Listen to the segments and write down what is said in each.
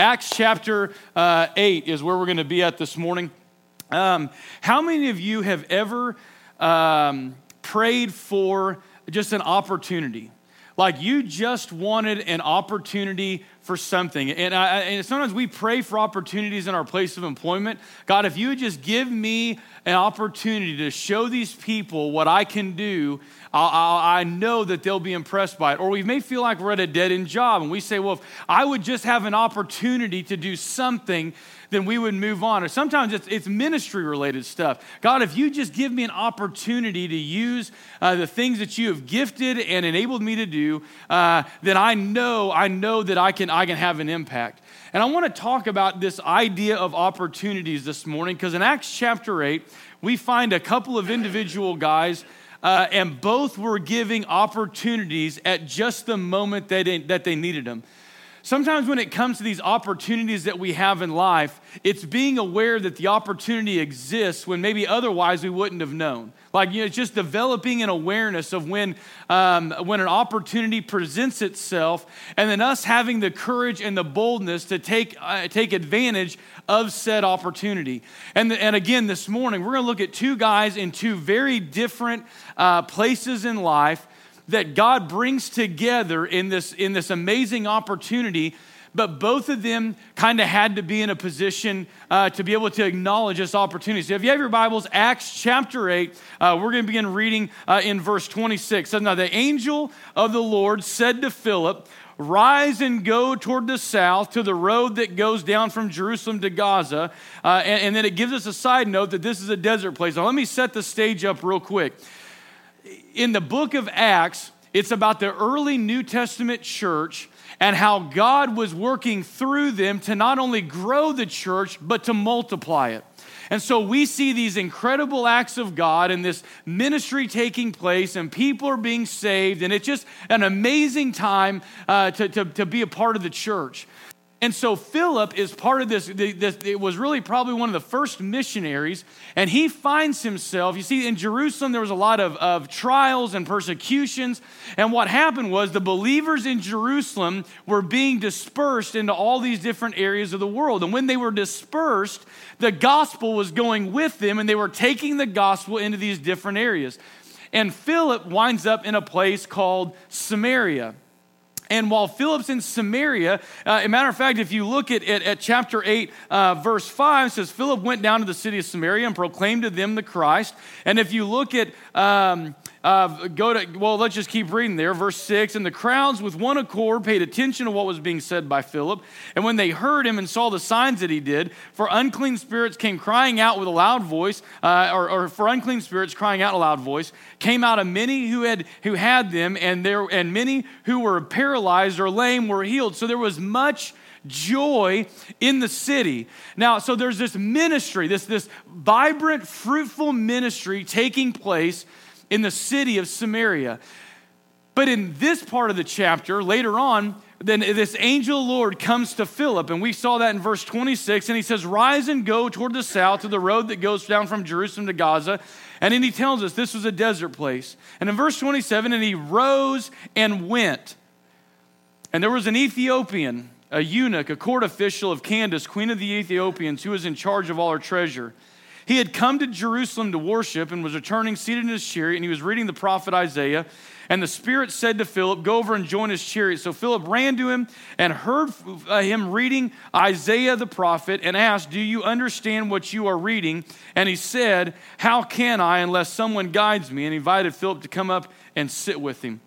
Acts chapter uh, 8 is where we're going to be at this morning. Um, how many of you have ever um, prayed for just an opportunity? Like you just wanted an opportunity for something. And, I, and, sometimes we pray for opportunities in our place of employment. God, if you would just give me an opportunity to show these people what I can do, I'll, i know that they'll be impressed by it. Or we may feel like we're at a dead end job and we say, well, if I would just have an opportunity to do something, then we would move on. Or sometimes it's, it's ministry related stuff. God, if you just give me an opportunity to use uh, the things that you have gifted and enabled me to do, uh, then I know, I know that I can, I can have an impact. And I want to talk about this idea of opportunities this morning because in Acts chapter 8, we find a couple of individual guys uh, and both were giving opportunities at just the moment they, that they needed them. Sometimes, when it comes to these opportunities that we have in life, it's being aware that the opportunity exists when maybe otherwise we wouldn't have known. Like, you know, it's just developing an awareness of when, um, when an opportunity presents itself, and then us having the courage and the boldness to take, uh, take advantage of said opportunity. And, and again, this morning, we're going to look at two guys in two very different uh, places in life that God brings together in this, in this amazing opportunity but both of them kind of had to be in a position uh, to be able to acknowledge this opportunity. So if you have your Bibles, Acts chapter 8, uh, we're going to begin reading uh, in verse 26. So now the angel of the Lord said to Philip, Rise and go toward the south to the road that goes down from Jerusalem to Gaza. Uh, and, and then it gives us a side note that this is a desert place. Now let me set the stage up real quick in the book of Acts, it's about the early New Testament church and how God was working through them to not only grow the church, but to multiply it. And so we see these incredible acts of God and this ministry taking place, and people are being saved, and it's just an amazing time uh, to, to, to be a part of the church. And so Philip is part of this, this, It was really probably one of the first missionaries. And he finds himself, you see, in Jerusalem, there was a lot of, of trials and persecutions. And what happened was the believers in Jerusalem were being dispersed into all these different areas of the world. And when they were dispersed, the gospel was going with them, and they were taking the gospel into these different areas. And Philip winds up in a place called Samaria. And while Philip's in Samaria, uh, a matter of fact, if you look at, at, at chapter 8, uh, verse 5, it says, Philip went down to the city of Samaria and proclaimed to them the Christ. And if you look at um, uh, go to, well, let's just keep reading there. Verse 6 And the crowds with one accord paid attention to what was being said by Philip. And when they heard him and saw the signs that he did, for unclean spirits came crying out with a loud voice, uh, or, or, for unclean spirits crying out a loud voice, came out of many who had, who had them, and, there, and many who were paralyzed or lame were healed. So there was much joy in the city. Now, so there's this ministry, this, this vibrant, fruitful ministry taking place in the city of Samaria. But in this part of the chapter, later on, then this angel Lord comes to Philip, and we saw that in verse 26, and he says, Rise and go toward the south to the road that goes down from Jerusalem to Gaza. And then he tells us this was a desert place. And in verse 27, and he rose and went. And there was an Ethiopian, a eunuch, a court official of Candace, queen of the Ethiopians, who was in charge of all her treasure. He had come to Jerusalem to worship and was returning seated in his chariot, and he was reading the prophet Isaiah. And the Spirit said to Philip, Go over and join his chariot. So Philip ran to him and heard uh, him reading Isaiah the prophet and asked, Do you understand what you are reading? And he said, How can I unless someone guides me? And invited Philip to come up and sit with him.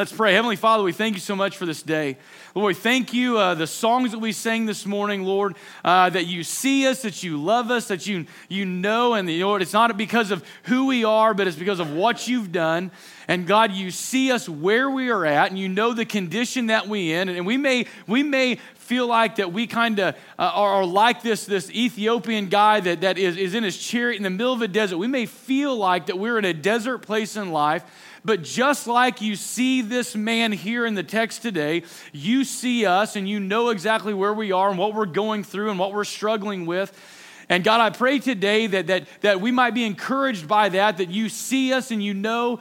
Let's pray. Heavenly Father, we thank you so much for this day. Lord, we thank you, uh, the songs that we sang this morning, Lord, uh, that you see us, that you love us, that you, you know, and the, Lord, it's not because of who we are, but it's because of what you've done. And God, you see us where we are at, and you know the condition that we in. And we may, we may feel like that we kind of uh, are, like this, this Ethiopian guy that, that is, is in his chariot in the middle of a desert. We may feel like that we're in a desert place in life but just like you see this man here in the text today, you see us and you know exactly where we are and what we're going through and what we're struggling with. And God, I pray today that, that, that we might be encouraged by that, that you see us and you know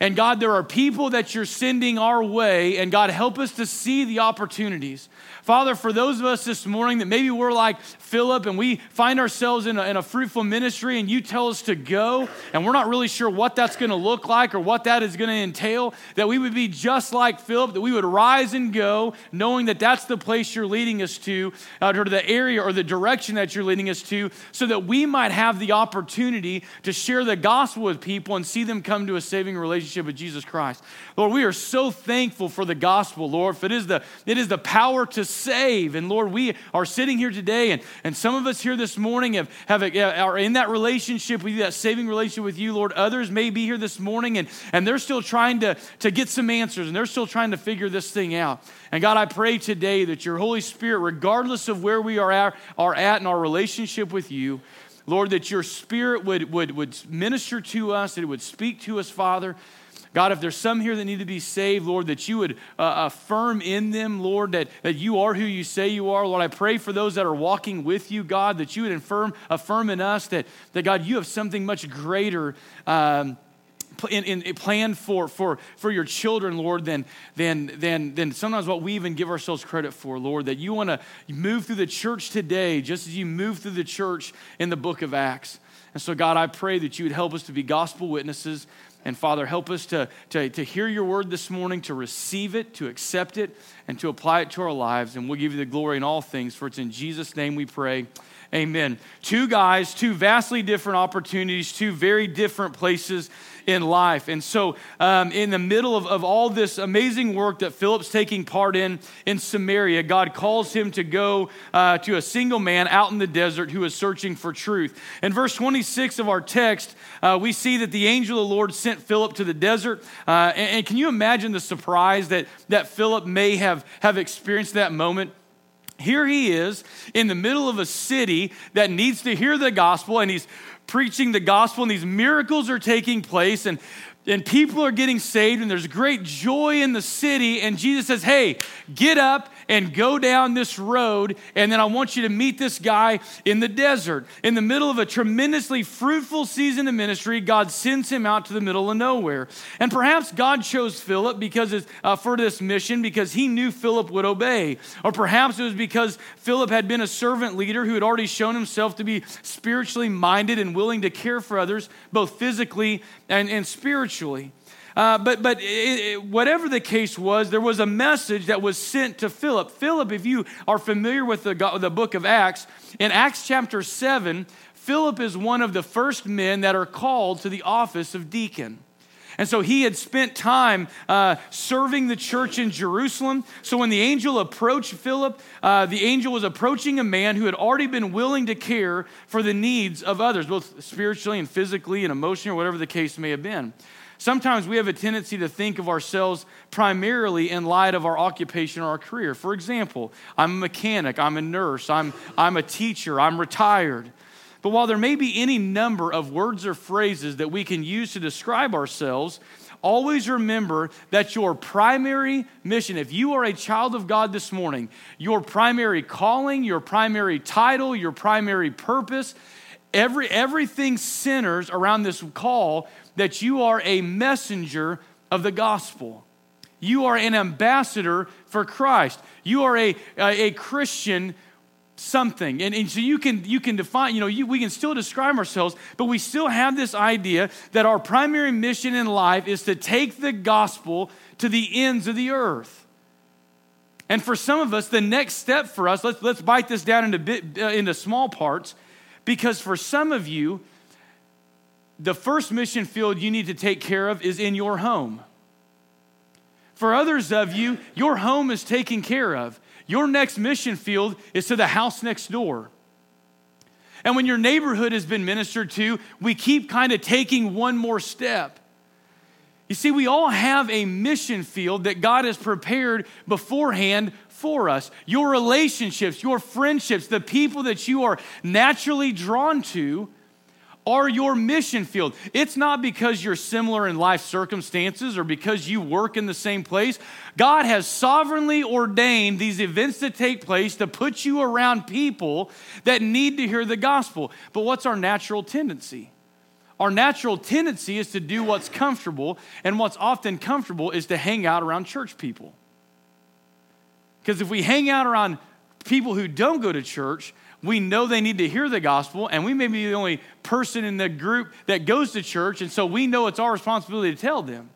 And God, there are people that you're sending our way, and God, help us to see the opportunities. Father, for those of us this morning that maybe we're like Philip and we find ourselves in a, in a fruitful ministry and you tell us to go, and we're not really sure what that's going to look like or what that is going to entail, that we would be just like Philip, that we would rise and go, knowing that that's the place you're leading us to, uh, or the area or the direction that you're leading us to, so that we might have the opportunity to share the gospel with people and see them come to a saving relationship with Jesus Christ. Lord, we are so thankful for the gospel, Lord, for it is the, it is the power to save. And Lord, we are sitting here today, and, and some of us here this morning have, have a, are in that relationship with you, that saving relationship with you, Lord. Others may be here this morning, and, and they're still trying to, to get some answers, and they're still trying to figure this thing out. And God, I pray today that your Holy Spirit, regardless of where we are at, are at in our relationship with you, Lord, that your Spirit would, would, would minister to us, that it would speak to us, Father. God, if there's some here that need to be saved, Lord, that you would uh, affirm in them, Lord, that, that you are who you say you are. Lord, I pray for those that are walking with you, God, that you would affirm, affirm in us that, that, God, you have something much greater. Um, in, in, plan for, for, for your children, Lord, than, than, than, than sometimes what we even give ourselves credit for, Lord. That you want to move through the church today, just as you move through the church in the book of Acts. And so, God, I pray that you would help us to be gospel witnesses, and Father, help us to, to, to hear your word this morning, to receive it, to accept it, and to apply it to our lives. And we'll give you the glory in all things. For it's in Jesus' name we pray. Amen. Two guys, two vastly different opportunities, two very different places in life. And so, um, in the middle of, of all this amazing work that Philip's taking part in in Samaria, God calls him to go uh, to a single man out in the desert who is searching for truth. In verse 26 of our text, uh, we see that the angel of the Lord sent Philip to the desert. Uh, and, and can you imagine the surprise that, that Philip may have, have experienced that moment? Here he is in the middle of a city that needs to hear the gospel, and he's preaching the gospel, and these miracles are taking place, and, and people are getting saved, and there's great joy in the city. And Jesus says, Hey, get up and go down this road, and then I want you to meet this guy in the desert. In the middle of a tremendously fruitful season of ministry, God sends him out to the middle of nowhere. And perhaps God chose Philip because uh, for this mission because he knew Philip would obey. Or perhaps it was because Philip had been a servant leader who had already shown himself to be spiritually minded and willing to care for others, both physically and, and spiritually. Uh, but but it, it, whatever the case was, there was a message that was sent to Philip. Philip, if you are familiar with the, the book of Acts, in Acts chapter 7, Philip is one of the first men that are called to the office of deacon. And so he had spent time uh, serving the church in Jerusalem. So when the angel approached Philip, uh, the angel was approaching a man who had already been willing to care for the needs of others, both spiritually and physically and emotionally, or whatever the case may have been. Sometimes we have a tendency to think of ourselves primarily in light of our occupation or our career. For example, I'm a mechanic, I'm a nurse, I'm, I'm a teacher, I'm retired. But while there may be any number of words or phrases that we can use to describe ourselves, always remember that your primary mission, if you are a child of God this morning, your primary calling, your primary title, your primary purpose, every, everything centers around this call that you are a messenger of the gospel. You are an ambassador for Christ. You are a, a, a Christian something. And, and, so you can, you can define, you know, you, we can still describe ourselves, but we still have this idea that our primary mission in life is to take the gospel to the ends of the earth. And for some of us, the next step for us, let's, let's bite this down into, bit, uh, into small parts, because for some of you, the first mission field you need to take care of is in your home. For others of you, your home is taken care of. Your next mission field is to the house next door. And when your neighborhood has been ministered to, we keep kind of taking one more step. You see, we all have a mission field that God has prepared beforehand for us. Your relationships, your friendships, the people that you are naturally drawn to are your mission field. It's not because you're similar in life circumstances or because you work in the same place. God has sovereignly ordained these events to take place to put you around people that need to hear the gospel. But what's our natural tendency? our natural tendency is to do what's comfortable, and what's often comfortable is to hang out around church people. Because if we hang out around people who don't go to church, we know they need to hear the gospel, and we may be the only person in the group that goes to church, and so we know it's our responsibility to tell them.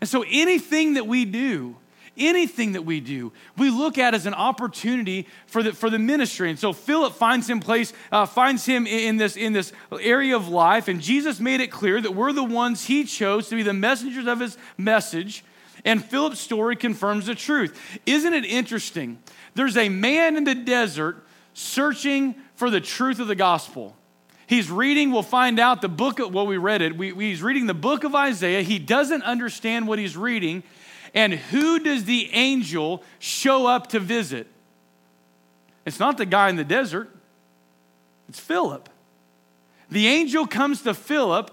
And so anything that we do, anything that we do, we look at as an opportunity for the, for the ministry. And so Philip finds him place, uh, finds him in this, in this area of life, and Jesus made it clear that we're the ones he chose to be the messengers of his message. And Philip's story confirms the truth. Isn't it interesting? There's a man in the desert searching for the truth of the gospel. He's reading, we'll find out the book of, well, we read it. We, he's reading the book of Isaiah. He doesn't understand what he's reading. And who does the angel show up to visit? It's not the guy in the desert, it's Philip. The angel comes to Philip.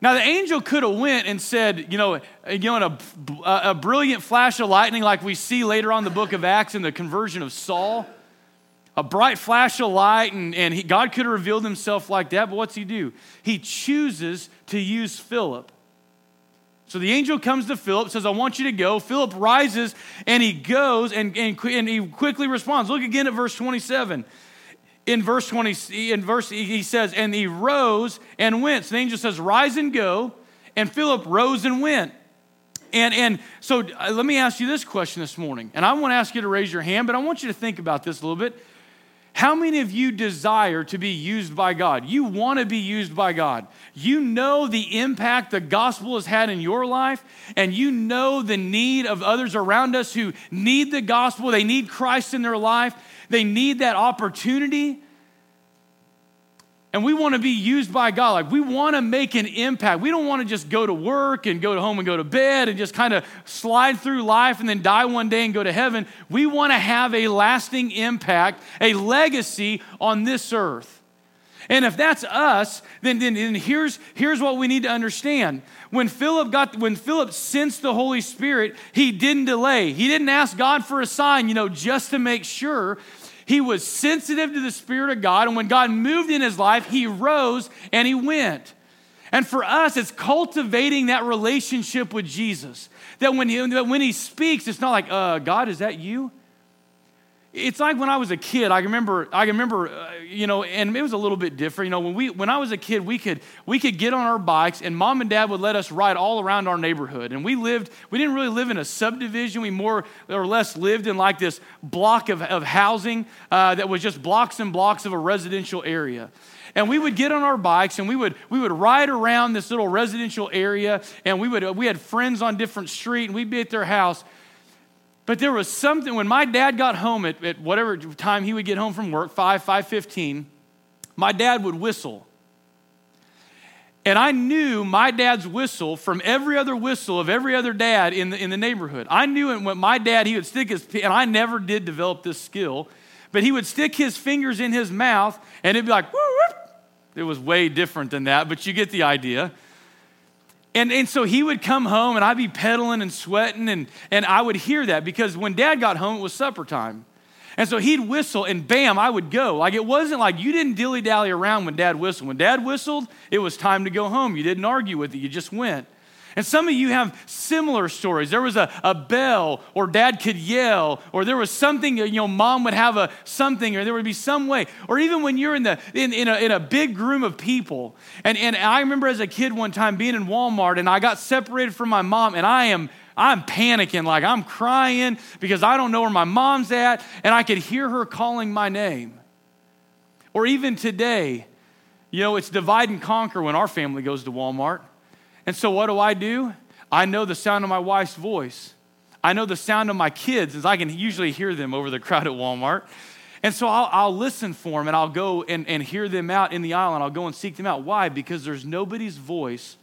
Now the angel could have went and said, you know, you know, in a, a brilliant flash of lightning, like we see later on the book of Acts in the conversion of Saul a bright flash of light, and, and he, God could have revealed himself like that, but what's he do? He chooses to use Philip. So the angel comes to Philip, says, I want you to go. Philip rises and he goes and, and, and he quickly responds. Look again at verse 27 in verse 20 in verse he says and he rose and went so the angel says rise and go and philip rose and went and and so uh, let me ask you this question this morning and i want to ask you to raise your hand but i want you to think about this a little bit how many of you desire to be used by God? You want to be used by God. You know the impact the gospel has had in your life, and you know the need of others around us who need the gospel. They need Christ in their life, they need that opportunity and we want to be used by God. Like we want to make an impact. We don't want to just go to work and go to home and go to bed and just kind of slide through life and then die one day and go to heaven. We want to have a lasting impact, a legacy on this earth. And if that's us, then, then, here's, here's what we need to understand. When Philip got when Philip sensed the Holy Spirit, he didn't delay. He didn't ask God for a sign, you know, just to make sure. He was sensitive to the Spirit of God, and when God moved in his life, he rose and he went. And for us, it's cultivating that relationship with Jesus. That when he, that when he speaks, it's not like, uh, God, is that you? It's like when I was a kid. I remember, I remember, uh, you know, and it was a little bit different. You know, when we, when I was a kid, we could, we could get on our bikes, and mom and dad would let us ride all around our neighborhood. And we lived, we didn't really live in a subdivision. We more or less lived in like this block of, of housing uh, that was just blocks and blocks of a residential area and we would get on our bikes and we would we would ride around this little residential area and we would we had friends on different street and we'd be at their house but there was something when my dad got home at, at whatever time he would get home from work, 5, 5.15, my dad would whistle. And I knew my dad's whistle from every other whistle of every other dad in the, in the neighborhood. I knew it when my dad, he would stick his, and I never did develop this skill, but he would stick his fingers in his mouth and it'd be like, whoop, whoop. it was way different than that, but you get the idea. And, and so he would come home and I'd be pedaling and sweating, and, and I would hear that because when dad got home, it was supper time. And so he'd whistle, and bam, I would go. Like it wasn't like you didn't dilly dally around when dad whistled. When dad whistled, it was time to go home. You didn't argue with it, you just went. And some of you have similar stories. There was a, a bell, or dad could yell, or there was something, you know, mom would have a something, or there would be some way. Or even when you're in, the, in, in, a, in a big room of people. And, and I remember as a kid one time being in Walmart, and I got separated from my mom, and I am I'm panicking, like I'm crying because I don't know where my mom's at, and I could hear her calling my name. Or even today, you know, it's divide and conquer when our family goes to Walmart. And so, what do I do? I know the sound of my wife's voice. I know the sound of my kids, as I can usually hear them over the crowd at Walmart. And so I'll, I'll, listen for them and I'll go and, and hear them out in the aisle and I'll go and seek them out. Why? Because there's nobody's voice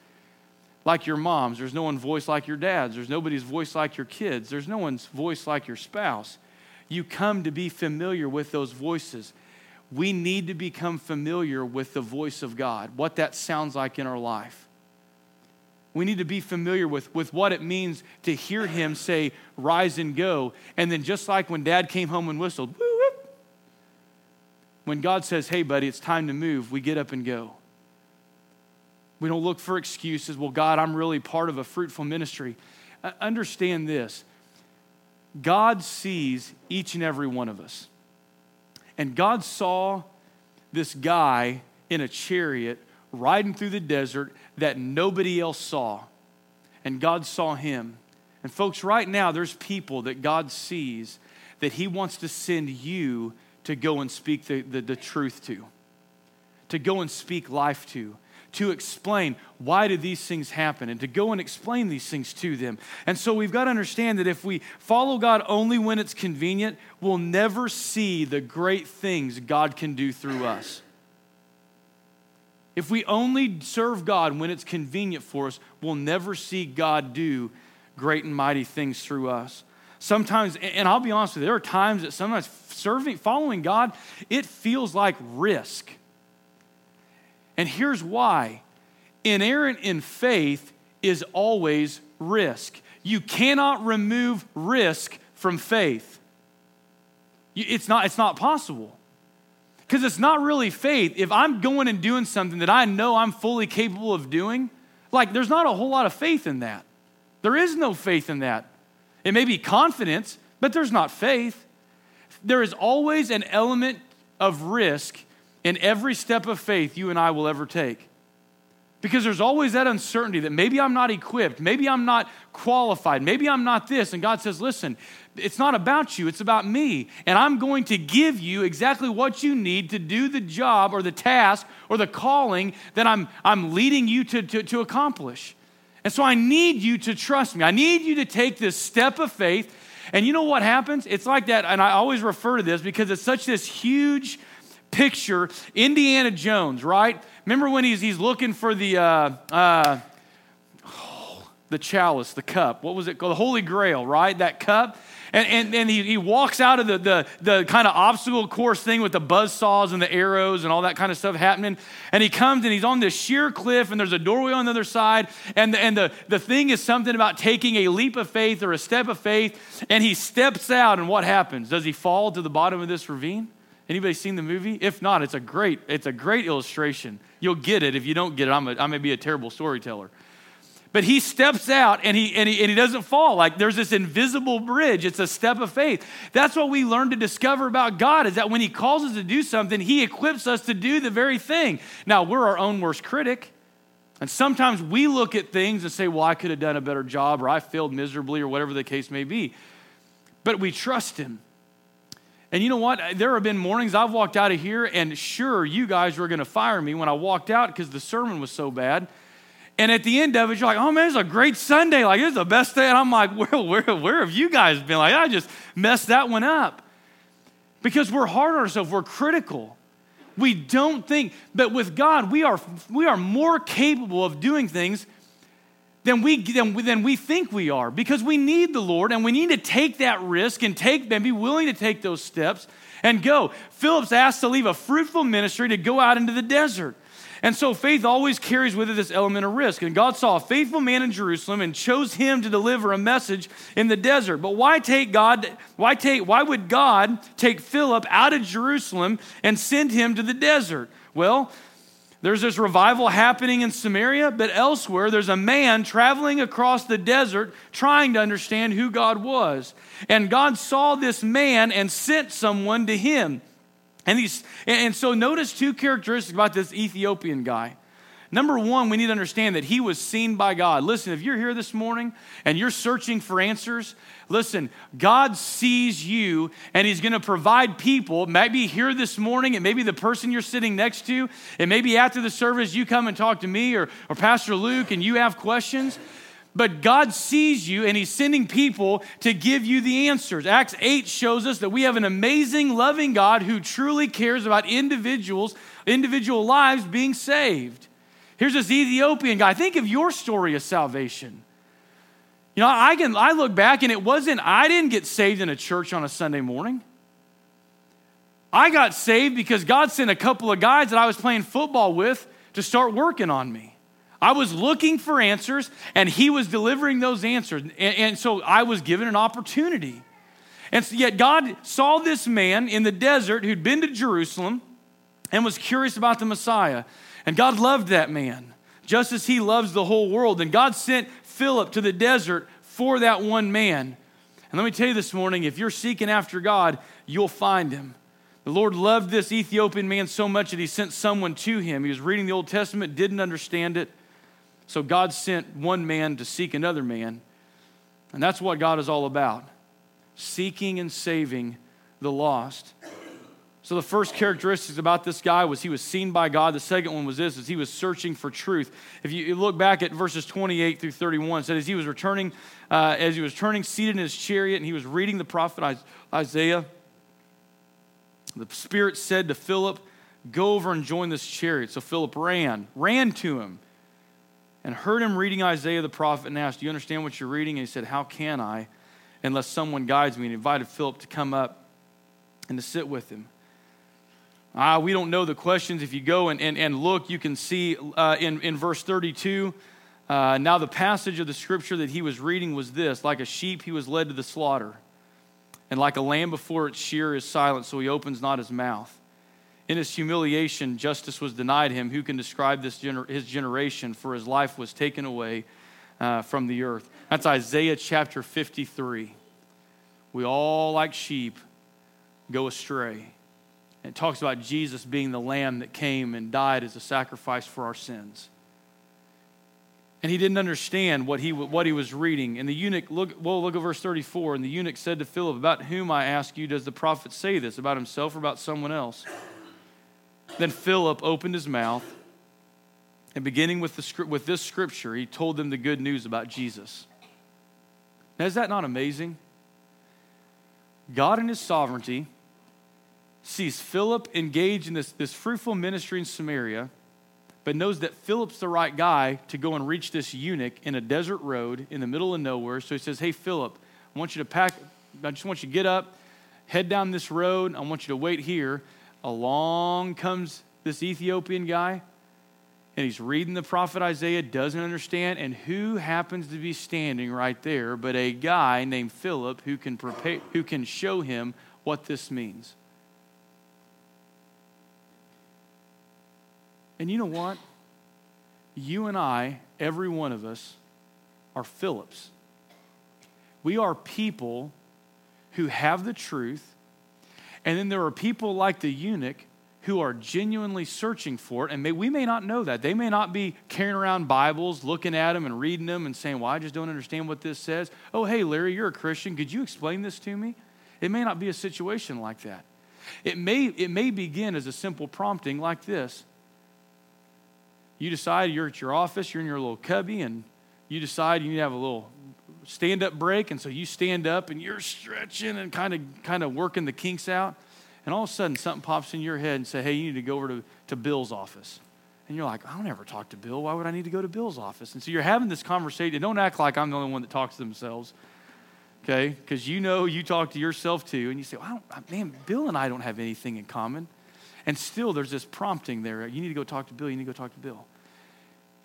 like your mom's. There's no one's voice like your dad's. There's nobody's voice like your kids. There's no one's voice like your spouse. You come to be familiar with those voices. We need to become familiar with the voice of God, what that sounds like in our life we need to be familiar with, with what it means to hear him say, rise and go. And then, just like when dad came home and whistled, when God says, hey, buddy, it's time to move, we get up and go. We don't look for excuses. Well, God, I'm really part of a fruitful ministry. Uh, understand this God sees each and every one of us. And God saw this guy in a chariot riding through the desert that nobody else saw. And God saw him. And, folks, right now, there's people that God sees that He wants to send you to go and speak the, the, the truth to, to go and speak life to to explain why did these things happen and to go and explain these things to them. And so we've got to understand that if we follow God only when it's convenient, we'll never see the great things God can do through us. If we only serve God when it's convenient for us, we'll never see God do great and mighty things through us. Sometimes, and I'll be honest with you, there are times that sometimes serving, following God, it feels like risk. And here's why inerrant in faith is always risk. You cannot remove risk from faith. It's not, it's not possible. Because it's not really faith. If I'm going and doing something that I know I'm fully capable of doing, like there's not a whole lot of faith in that. There is no faith in that. It may be confidence, but there's not faith. There is always an element of risk in every step of faith you and I will ever take. Because there's always that uncertainty that maybe I'm not equipped, maybe I'm not qualified, maybe I'm not this. And God says, listen, it's not about you, it's about me. And I'm going to give you exactly what you need to do the job or the task or the calling that I'm, I'm leading you to, to, to accomplish. And so I need you to trust me. I need you to take this step of faith. And you know what happens? It's like that, and I always refer to this because it's such this huge picture Indiana Jones, right? Remember when he's, he's looking for the, uh, uh, oh, the chalice, the cup. What was it called? The Holy Grail, right? That cup. And, and, and he, he walks out of the, the, the kind of obstacle course thing with the buzz saws and the arrows and all that kind of stuff happening. And he comes and he's on this sheer cliff and there's a doorway on the other side. And, the, and the, the thing is something about taking a leap of faith or a step of faith. And he steps out and what happens? Does he fall to the bottom of this ravine? Anybody seen the movie? If not, it's a great, it's a great illustration. You'll get it. If you don't get it, I'm a, I may be a terrible storyteller. But he steps out and he, and, he, and he doesn't fall. Like there's this invisible bridge. It's a step of faith. That's what we learn to discover about God is that when he calls us to do something, he equips us to do the very thing. Now, we're our own worst critic. And sometimes we look at things and say, well, I could have done a better job or I failed miserably or whatever the case may be. But we trust him. And you know what? Uh, there have been mornings I've walked out of here, and sure, you guys were going to fire me when I walked out because the sermon was so bad. And at the end of it, you're like, oh man, it's a great Sunday. Like, it's the best day. And I'm like, where, where, where have you guys been? Like, I just messed that one up. Because we're hard on ourselves, we're critical. We don't think, but with God, we are, we are more capable of doing things than we, than, than we think we are because we need the Lord and we need to take that risk and take and be willing to take those steps and go. Philip's asked to leave a fruitful ministry to go out into the desert. And so faith always carries with it this element of risk. And God saw a faithful man in Jerusalem and chose him to deliver a message in the desert. But why take God, why take, why would God take Philip out of Jerusalem and send him to the desert? Well, there's this revival happening in Samaria, but elsewhere, there's a man traveling across the desert trying to understand who God was. And God saw this man and sent someone to him. And, these, and so notice two characteristics about this Ethiopian guy. Number one, we need to understand that he was seen by God. Listen, if you're here this morning and you're searching for answers, listen, God sees you and he's going to provide people. Maybe here this morning, and maybe the person you're sitting next to. It may be after the service you come and talk to me or, or Pastor Luke and you have questions. But God sees you and He's sending people to give you the answers. Acts 8 shows us that we have an amazing, loving God who truly cares about individuals, individual lives being saved. Here's this Ethiopian guy. Think of your story of salvation. You know, I can I look back and it wasn't, I didn't get saved in a church on a Sunday morning. I got saved because God sent a couple of guys that I was playing football with to start working on me. I was looking for answers, and he was delivering those answers. And, and, so I was given an opportunity. And so yet God saw this man in the desert who'd been to Jerusalem and was curious about the Messiah. And God loved that man. just as he loves the whole world. And God sent Philip to the desert for that one man. And let me tell you this morning if you're seeking after God, you'll find him. The Lord loved this Ethiopian man so much that he sent someone to him. He was reading the Old Testament, didn't understand it. So God sent one man to seek another man. And that's what God is all about seeking and saving the lost. So the first characteristics about this guy was he was seen by God. The second one was this, is he was searching for truth. If you look back at verses 28 through 31, it said as he was returning, uh, as he was turning seated in his chariot and he was reading the prophet Isaiah, the Spirit said to Philip, go over and join this chariot. So Philip ran, ran to him and heard him reading Isaiah the prophet and asked, do you understand what you're reading? And he said, how can I unless someone guides me? And invited Philip to come up and to sit with him. Ah, we don't know the questions. If you go and, and, and look, you can see uh, in, in verse 32. Uh, now, the passage of the scripture that he was reading was this like a sheep, he was led to the slaughter, and like a lamb before its shear is silent, so he opens not his mouth. In his humiliation, justice was denied him. Who can describe this gener- his generation? For his life was taken away uh, from the earth. That's Isaiah chapter 53. We all, like sheep, go astray. And it talks about Jesus being the lamb that came and died as a sacrifice for our sins. And he didn't understand what he, what he was reading. And the eunuch, look, well, look at verse 34. And the eunuch said to Philip, About whom, I ask you, does the prophet say this? About himself or about someone else? Then Philip opened his mouth, and beginning with, the, with this scripture, he told them the good news about Jesus. Now, is that not amazing? God in his sovereignty sees Philip engage in this, this fruitful ministry in Samaria, but knows that Philip's the right guy to go and reach this eunuch in a desert road in the middle of nowhere. So he says, Hey, Philip, I want you to pack, I just want you to get up, head down this road. I want you to wait here. Along comes this Ethiopian guy, and he's reading the prophet Isaiah, doesn't understand, and who happens to be standing right there but a guy named Philip who can, prepare, who can show him what this means. And you know what? You and I, every one of us, are Philips. We are people who have the truth, and then there are people like the eunuch who are genuinely searching for it, and may, we may not know that. They may not be carrying around Bibles, looking at them and reading them and saying, Well, I just don't understand what this says. Oh, hey, Larry, you're a Christian. Could you explain this to me? It may not be a situation like that. It may, it may begin as a simple prompting like this you decide you're at your office, you're in your little cubby, and you decide you need to have a little stand up break. And so you stand up and you're stretching and kind of kind of working the kinks out. And all of a sudden something pops in your head and say, hey, you need to go over to, to Bill's office. And you're like, I don't ever talk to Bill. Why would I need to go to Bill's office? And so you're having this conversation. And don't act like I'm the only one that talks to themselves. Okay? Because you know you talk to yourself too. And you say, well, man, Bill and I don't have anything in common. And still, there's this prompting there. You need to go talk to Bill. You need to go talk to Bill.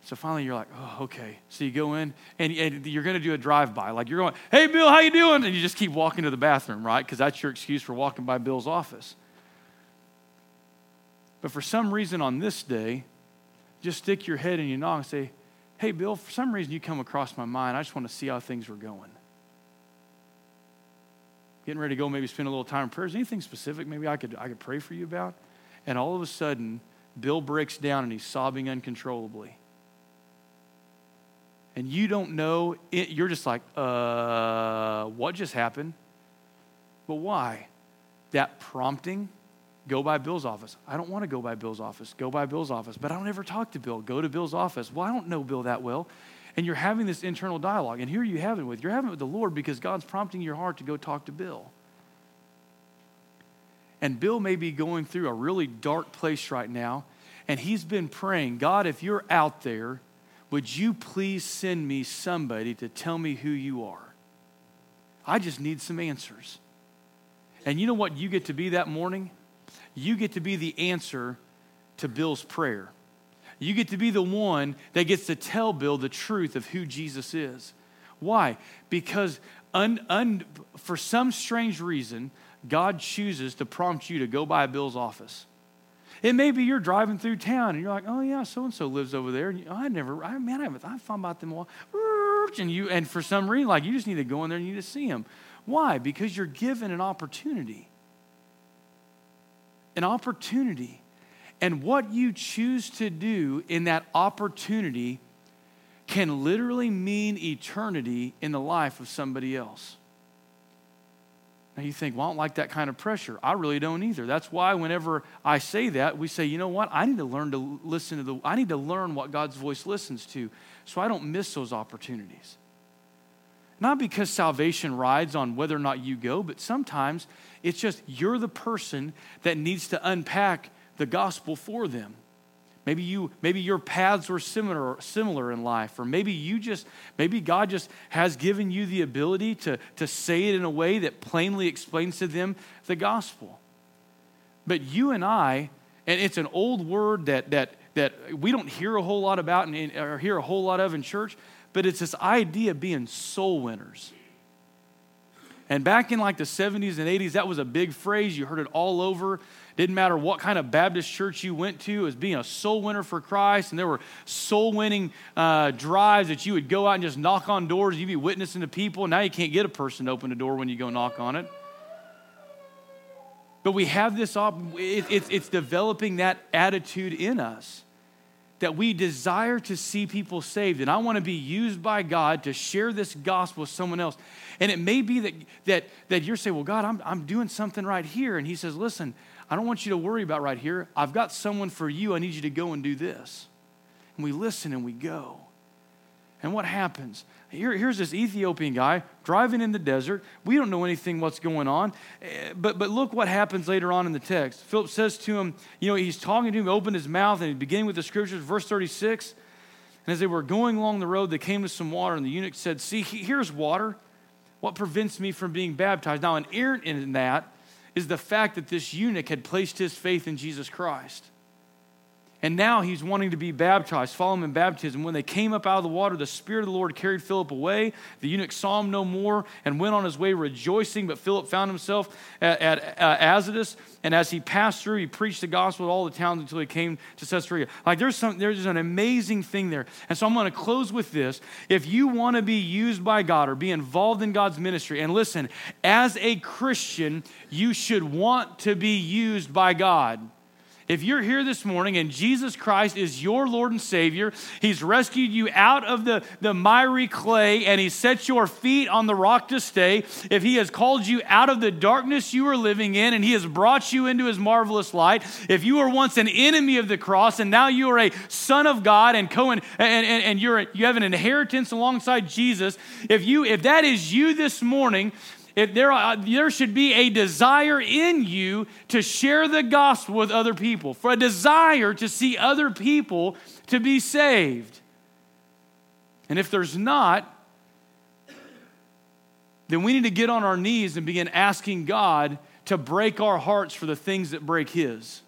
So finally, you're like, oh, okay. So you go in, and, and you're going to do a drive-by. Like you're going, hey, Bill, how you doing? And you just keep walking to the bathroom, right? Because that's your excuse for walking by Bill's office. But for some reason on this day, just stick your head in your knob and say, hey, Bill, for some reason you come across my mind. I just want to see how things were going. Getting ready to go, maybe spend a little time in prayers. Anything specific maybe I could, I could pray for you about? And all of a sudden, Bill breaks down and he's sobbing uncontrollably. And you don't know, it, you're just like, uh, what just happened? But why? That prompting, go by Bill's office. I don't want to go by Bill's office. Go by Bill's office. But I don't ever talk to Bill. Go to Bill's office. Well, I don't know Bill that well. And you're having this internal dialogue. And here you have it with. You're having it with the Lord because God's prompting your heart to go talk to Bill. And Bill may be going through a really dark place right now, and he's been praying, God, if you're out there, would you please send me somebody to tell me who you are? I just need some answers. And you know what you get to be that morning? You get to be the answer to Bill's prayer. You get to be the one that gets to tell Bill the truth of who Jesus is. Why? Because un, un, for some strange reason, God chooses to prompt you to go by Bill's office. It may be you're driving through town and you're like, oh yeah, so and so lives over there. And you, I never, I, man, I haven't, I thought about them a while. And you, and for some reason, like you just need to go in there and you need to see them. Why? Because you're given an opportunity. An opportunity. And what you choose to do in that opportunity can literally mean eternity in the life of somebody else. Now you think, well, I don't like that kind of pressure. I really don't either. That's why whenever I say that, we say, you know what? I need to learn to listen to the, I need to learn what God's voice listens to so I don't miss those opportunities. Not because salvation rides on whether or not you go, but sometimes it's just you're the person that needs to unpack the gospel for them. Maybe you maybe your paths were similar similar in life or maybe you just maybe God just has given you the ability to to say it in a way that plainly explains to them the gospel. But you and I and it's an old word that that that we don't hear a whole lot about and, or hear a whole lot of in church, but it's this idea of being soul winners. And back in like the 70s and 80s, that was a big phrase. You heard it all over. Didn't matter what kind of Baptist church you went to, as being a soul winner for Christ. And there were soul winning uh, drives that you would go out and just knock on doors. You'd be witnessing to people. Now you can't get a person to open a door when you go knock on it. But we have this, op- it, it's, it's developing that attitude in us that we desire to see people saved. And I want to be used by God to share this gospel with someone else. And it may be that, that, that you're saying, well, God, I'm, I'm doing something right here. And He says, listen, I don't want you to worry about right here. I've got someone for you. I need you to go and do this. And we listen and we go. And what happens? Here, here's this Ethiopian guy driving in the desert. We don't know anything what's going on. Eh, but, but look what happens later on in the text. Philip says to him, you know, he's talking to him, opened his mouth, and beginning with the scriptures, verse 36. And as they were going along the road, they came to some water, and the eunuch said, See, here's water. What prevents me from being baptized? Now, inherent in that is the fact that this eunuch had placed his faith in Jesus Christ. And now he's wanting to be baptized, follow him in baptism. When they came up out of the water, the Spirit of the Lord carried Philip away. The eunuch saw him no more and went on his way rejoicing. But Philip found himself at, at uh, Azotus. And as he passed through, he preached the gospel to all the towns until he came to Caesarea. Like there's, some, there's an amazing thing there. And so I'm going to close with this. If you want to be used by God or be involved in God's ministry, and listen, as a Christian, you should want to be used by God. If you're here this morning and Jesus Christ is your Lord and Savior, He's rescued you out of the, the miry clay and He set your feet on the rock to stay, if He has called you out of the darkness you are living in and He has brought you into His marvelous light, if you were once an enemy of the cross and now you are a son of God and, co- and, and, and you're, you have an inheritance alongside Jesus, if, you, if that is you this morning, if there, are, uh, there should be a desire in you to share the gospel with other people, for a desire to see other people to be saved. And if there's not, then we need to get on our knees and begin asking God to break our hearts for the things that break His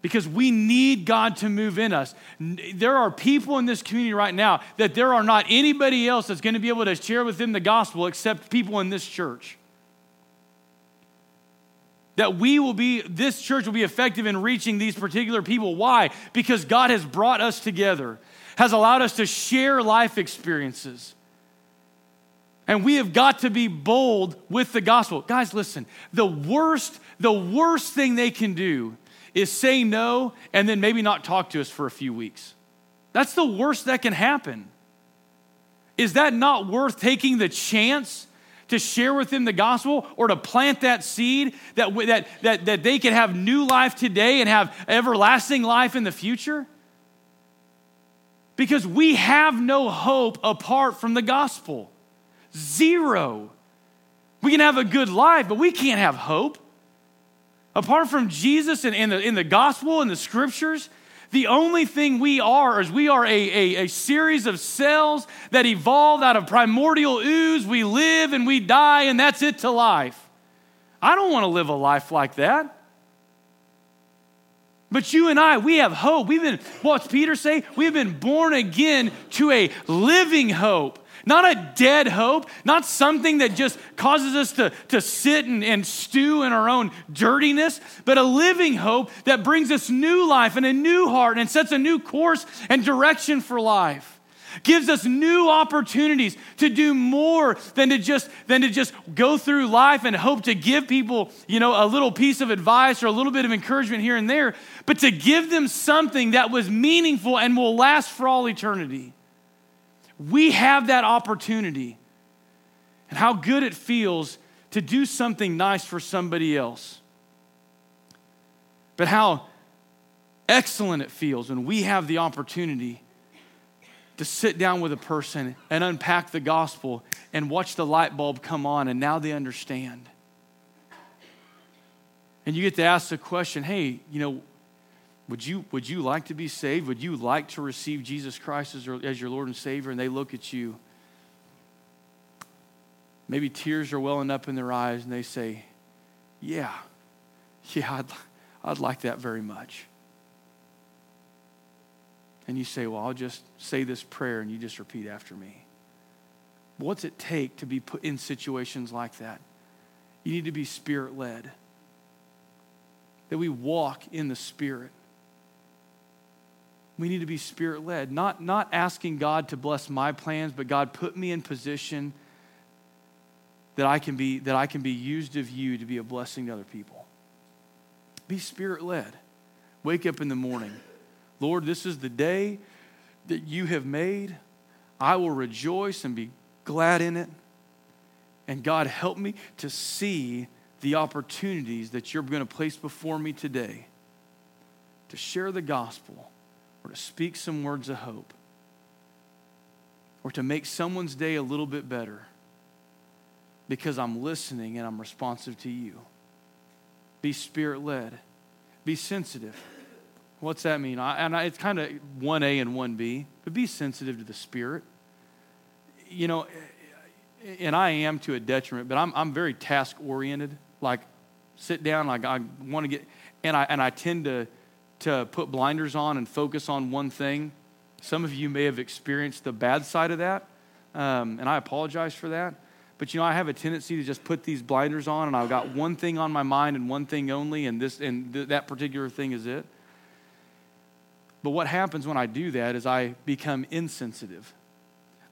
because we need God to move in us. There are people in this community right now that there are not anybody else that's going to be able to share with them the gospel except people in this church. That we will be, this church will be effective in reaching these particular people. Why? Because God has brought us together, has allowed us to share life experiences. And we have got to be bold with the gospel. Guys, listen, the worst, the worst thing they can do is say no and then maybe not talk to us for a few weeks. That's the worst that can happen. Is that not worth taking the chance to share with them the gospel or to plant that seed that, that, that, that they can have new life today and have everlasting life in the future? Because we have no hope apart from the gospel. Zero. We can have a good life, but we can't have hope. Apart from Jesus and in the, in the gospel and the scriptures, the only thing we are is we are a, a, a, series of cells that evolved out of primordial ooze. We live and we die, and that's it to life. I don't want to live a life like that. But you and I, we have hope. We've been, what's Peter say? We have been born again to a living hope Not a dead hope, not something that just causes us to, to sit and, and stew in our own dirtiness, but a living hope that brings us new life and a new heart and sets a new course and direction for life. Gives us new opportunities to do more than to just than to just go through life and hope to give people you know a little piece of advice or a little bit of encouragement here and there but to give them something that was meaningful and will last for all eternity we have that opportunity and how good it feels to do something nice for somebody else but how excellent it feels when we have the opportunity to sit down with a person and unpack the gospel and watch the light bulb come on, and now they understand. And you get to ask the question hey, you know, would you, would you like to be saved? Would you like to receive Jesus Christ as, as your Lord and Savior? And they look at you. Maybe tears are welling up in their eyes, and they say, Yeah, yeah, I'd, I'd like that very much and you say, Well, I'll just say this prayer and you just repeat after me. What's it take to be put in situations like that? You need to be spirit led, that we walk in the spirit. We need to be spirit led, not, not asking God to bless my plans, but God, put me in position that I can be, that I can be used of you to be a blessing to other people. Be spirit led. Wake up in the morning Lord, this is the day that you have made. I will rejoice and be glad in it. And God, help me to see the opportunities that you're going to place before me today to share the gospel or to speak some words of hope or to make someone's day a little bit better because I'm listening and I'm responsive to you. Be spirit led, be sensitive. What's that mean? I, and I, it's kind of 1A and 1B, but be sensitive to the Spirit. You know, and I am to a detriment, but I'm, I'm very task oriented. Like, sit down, like, I want to get, and I, and I tend to, to put blinders on and focus on one thing. Some of you may have experienced the bad side of that, um, and I apologize for that. But you know, I have a tendency to just put these blinders on, and I've got one thing on my mind and one thing only, and this and th- that particular thing is it. But what happens when I do that is I become insensitive.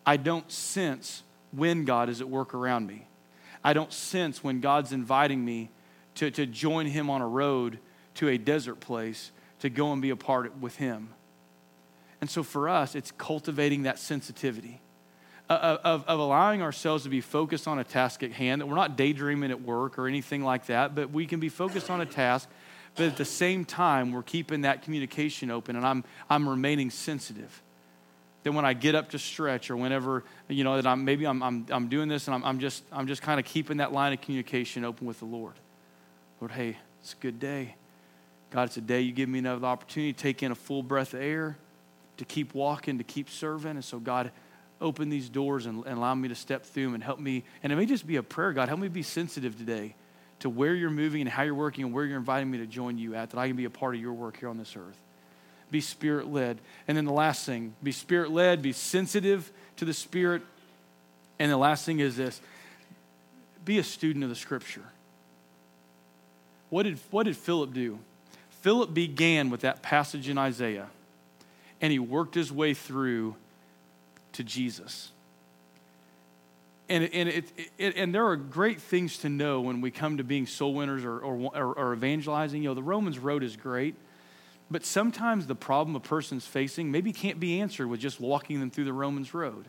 I don't sense when God is at work around me. I don't sense when God's inviting me to, to join Him on a road to a desert place to go and be a part with Him. And so for us, it's cultivating that sensitivity of, of, of, allowing ourselves to be focused on a task at hand, that we're not daydreaming at work or anything like that, but we can be focused on a task but at the same time, we're keeping that communication open and I'm, I'm remaining sensitive. That when I get up to stretch or whenever, you know, that I'm maybe I'm, I'm, I'm doing this and I'm, I'm just, I'm just kind of keeping that line of communication open with the Lord. Lord, hey, it's a good day. God, it's a day you give me another opportunity to take in a full breath of air, to keep walking, to keep serving. And so, God, open these doors and, and allow me to step through them and help me. And it may just be a prayer, God, help me be sensitive today to where you're moving and how you're working and where you're inviting me to join you at, that I can be a part of your work here on this earth. Be spirit led. And then the last thing, be spirit led, be sensitive to the Spirit. And the last thing is this be a student of the Scripture. What did, what did Philip do? Philip began with that passage in Isaiah, and he worked his way through to Jesus. And, and, it, it, and there are great things to know when we come to being soul winners or, or, or evangelizing. You know, the Romans road is great, but sometimes the problem a person's facing maybe can't be answered with just walking them through the Romans road.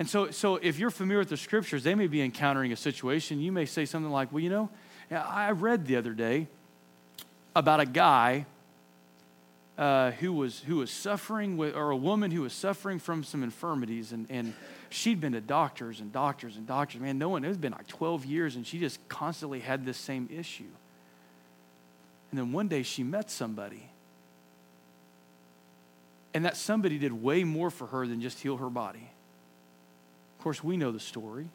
And so, so if you're familiar with the scriptures, they may be encountering a situation. You may say something like, Well, you know, I read the other day about a guy uh, who, was, who was suffering with, or a woman who was suffering from some infirmities, and, and she'd been to doctors and doctors and doctors. Man, no one, it's been like 12 years, and she just constantly had this same issue. And then one day she met somebody. And that somebody did way more for her than just heal her body. Of course, we know the story.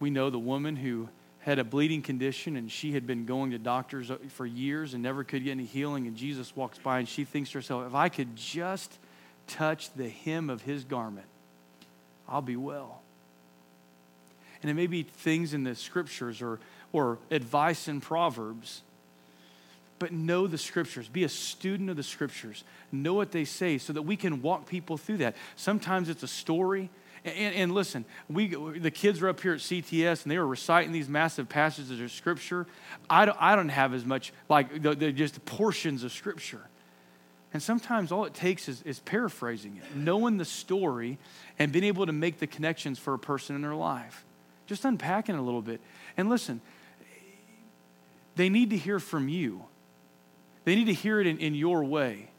We know the woman who had a bleeding condition and she had been going to doctors for years and never could get any healing. And Jesus walks by and she thinks to herself, if I could just touch the hem of his garment, I'll be well. And it may be things in the scriptures or, or advice in Proverbs. But know the scriptures. Be a student of the scriptures. Know what they say so that we can walk people through that. Sometimes it's a story. And, and, listen, we, the kids were up here at CTS and they were reciting these massive passages of scripture. I don't, I don't have as much, like, the, the, just portions of scripture. And sometimes all it takes is, is paraphrasing it, knowing the story, and being able to make the connections for a person in their life. Just unpacking a little bit. And listen, they need to hear from you, they need to hear it in, in your way.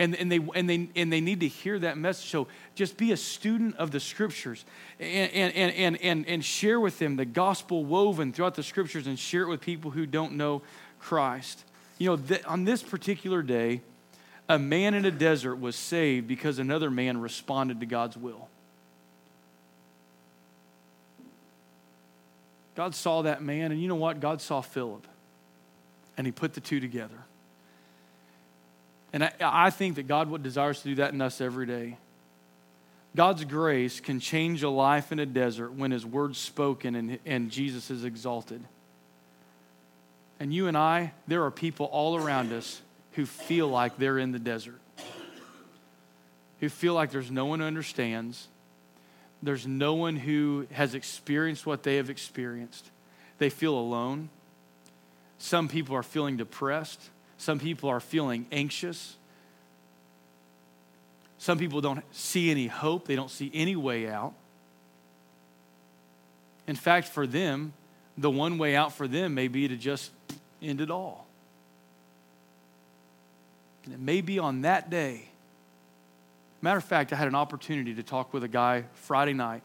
And, and, they, and, they, and they need to hear that message. So just be a student of the scriptures and, and, and, and, and share with them the gospel woven throughout the scriptures and share it with people who don't know Christ. You know, th- on this particular day, a man in a desert was saved because another man responded to God's will. God saw that man, and you know what? God saw Philip, and he put the two together. And I, I think that God would desires to do that in us every day. God's grace can change a life in a desert when his word's spoken and, and Jesus is exalted. And you and I, there are people all around us who feel like they're in the desert, who feel like there's no one who understands, there's no one who has experienced what they have experienced. They feel alone. Some people are feeling depressed. Some people are feeling anxious. Some people don't see any hope, they don't see any way out. In fact, for them, the one way out for them may be to just end it all. And it may be on that day. Matter of fact, I had an opportunity to talk with a guy Friday night.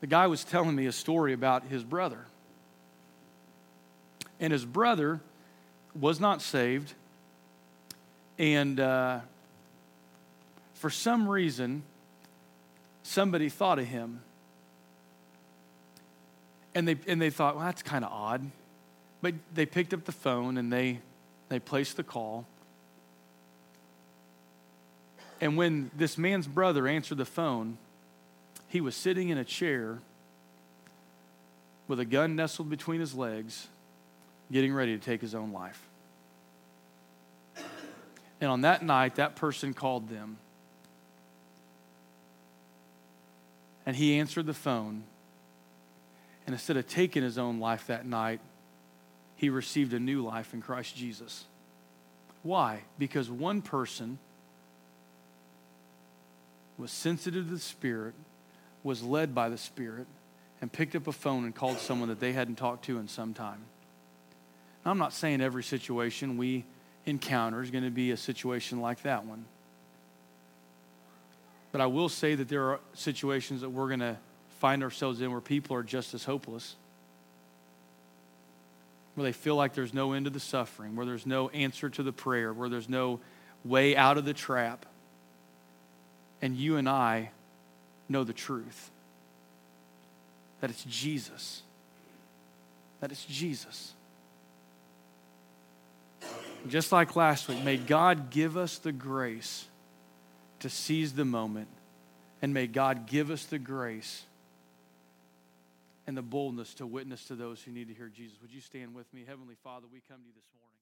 The guy was telling me a story about his brother. And his brother was not saved. And uh, for some reason, somebody thought of him. And they, and they thought, well, that's kind of odd. But they picked up the phone and they, they placed the call. And when this man's brother answered the phone, he was sitting in a chair with a gun nestled between his legs, getting ready to take his own life. And on that night, that person called them. And he answered the phone. And instead of taking his own life that night, he received a new life in Christ Jesus. Why? Because one person was sensitive to the Spirit, was led by the Spirit, and picked up a phone and called someone that they hadn't talked to in some time. I'm not saying every situation we encounter is going to be a situation like that one. But I will say that there are situations that we're going to find ourselves in where people are just as hopeless where they feel like there's no end to the suffering, where there's no answer to the prayer, where there's no way out of the trap. And you and I know the truth that it's Jesus. That it's Jesus. Just like last week, may God give us the grace to seize the moment, and may God give us the grace and the boldness to witness to those who need to hear Jesus. Would you stand with me? Heavenly Father, we come to you this morning.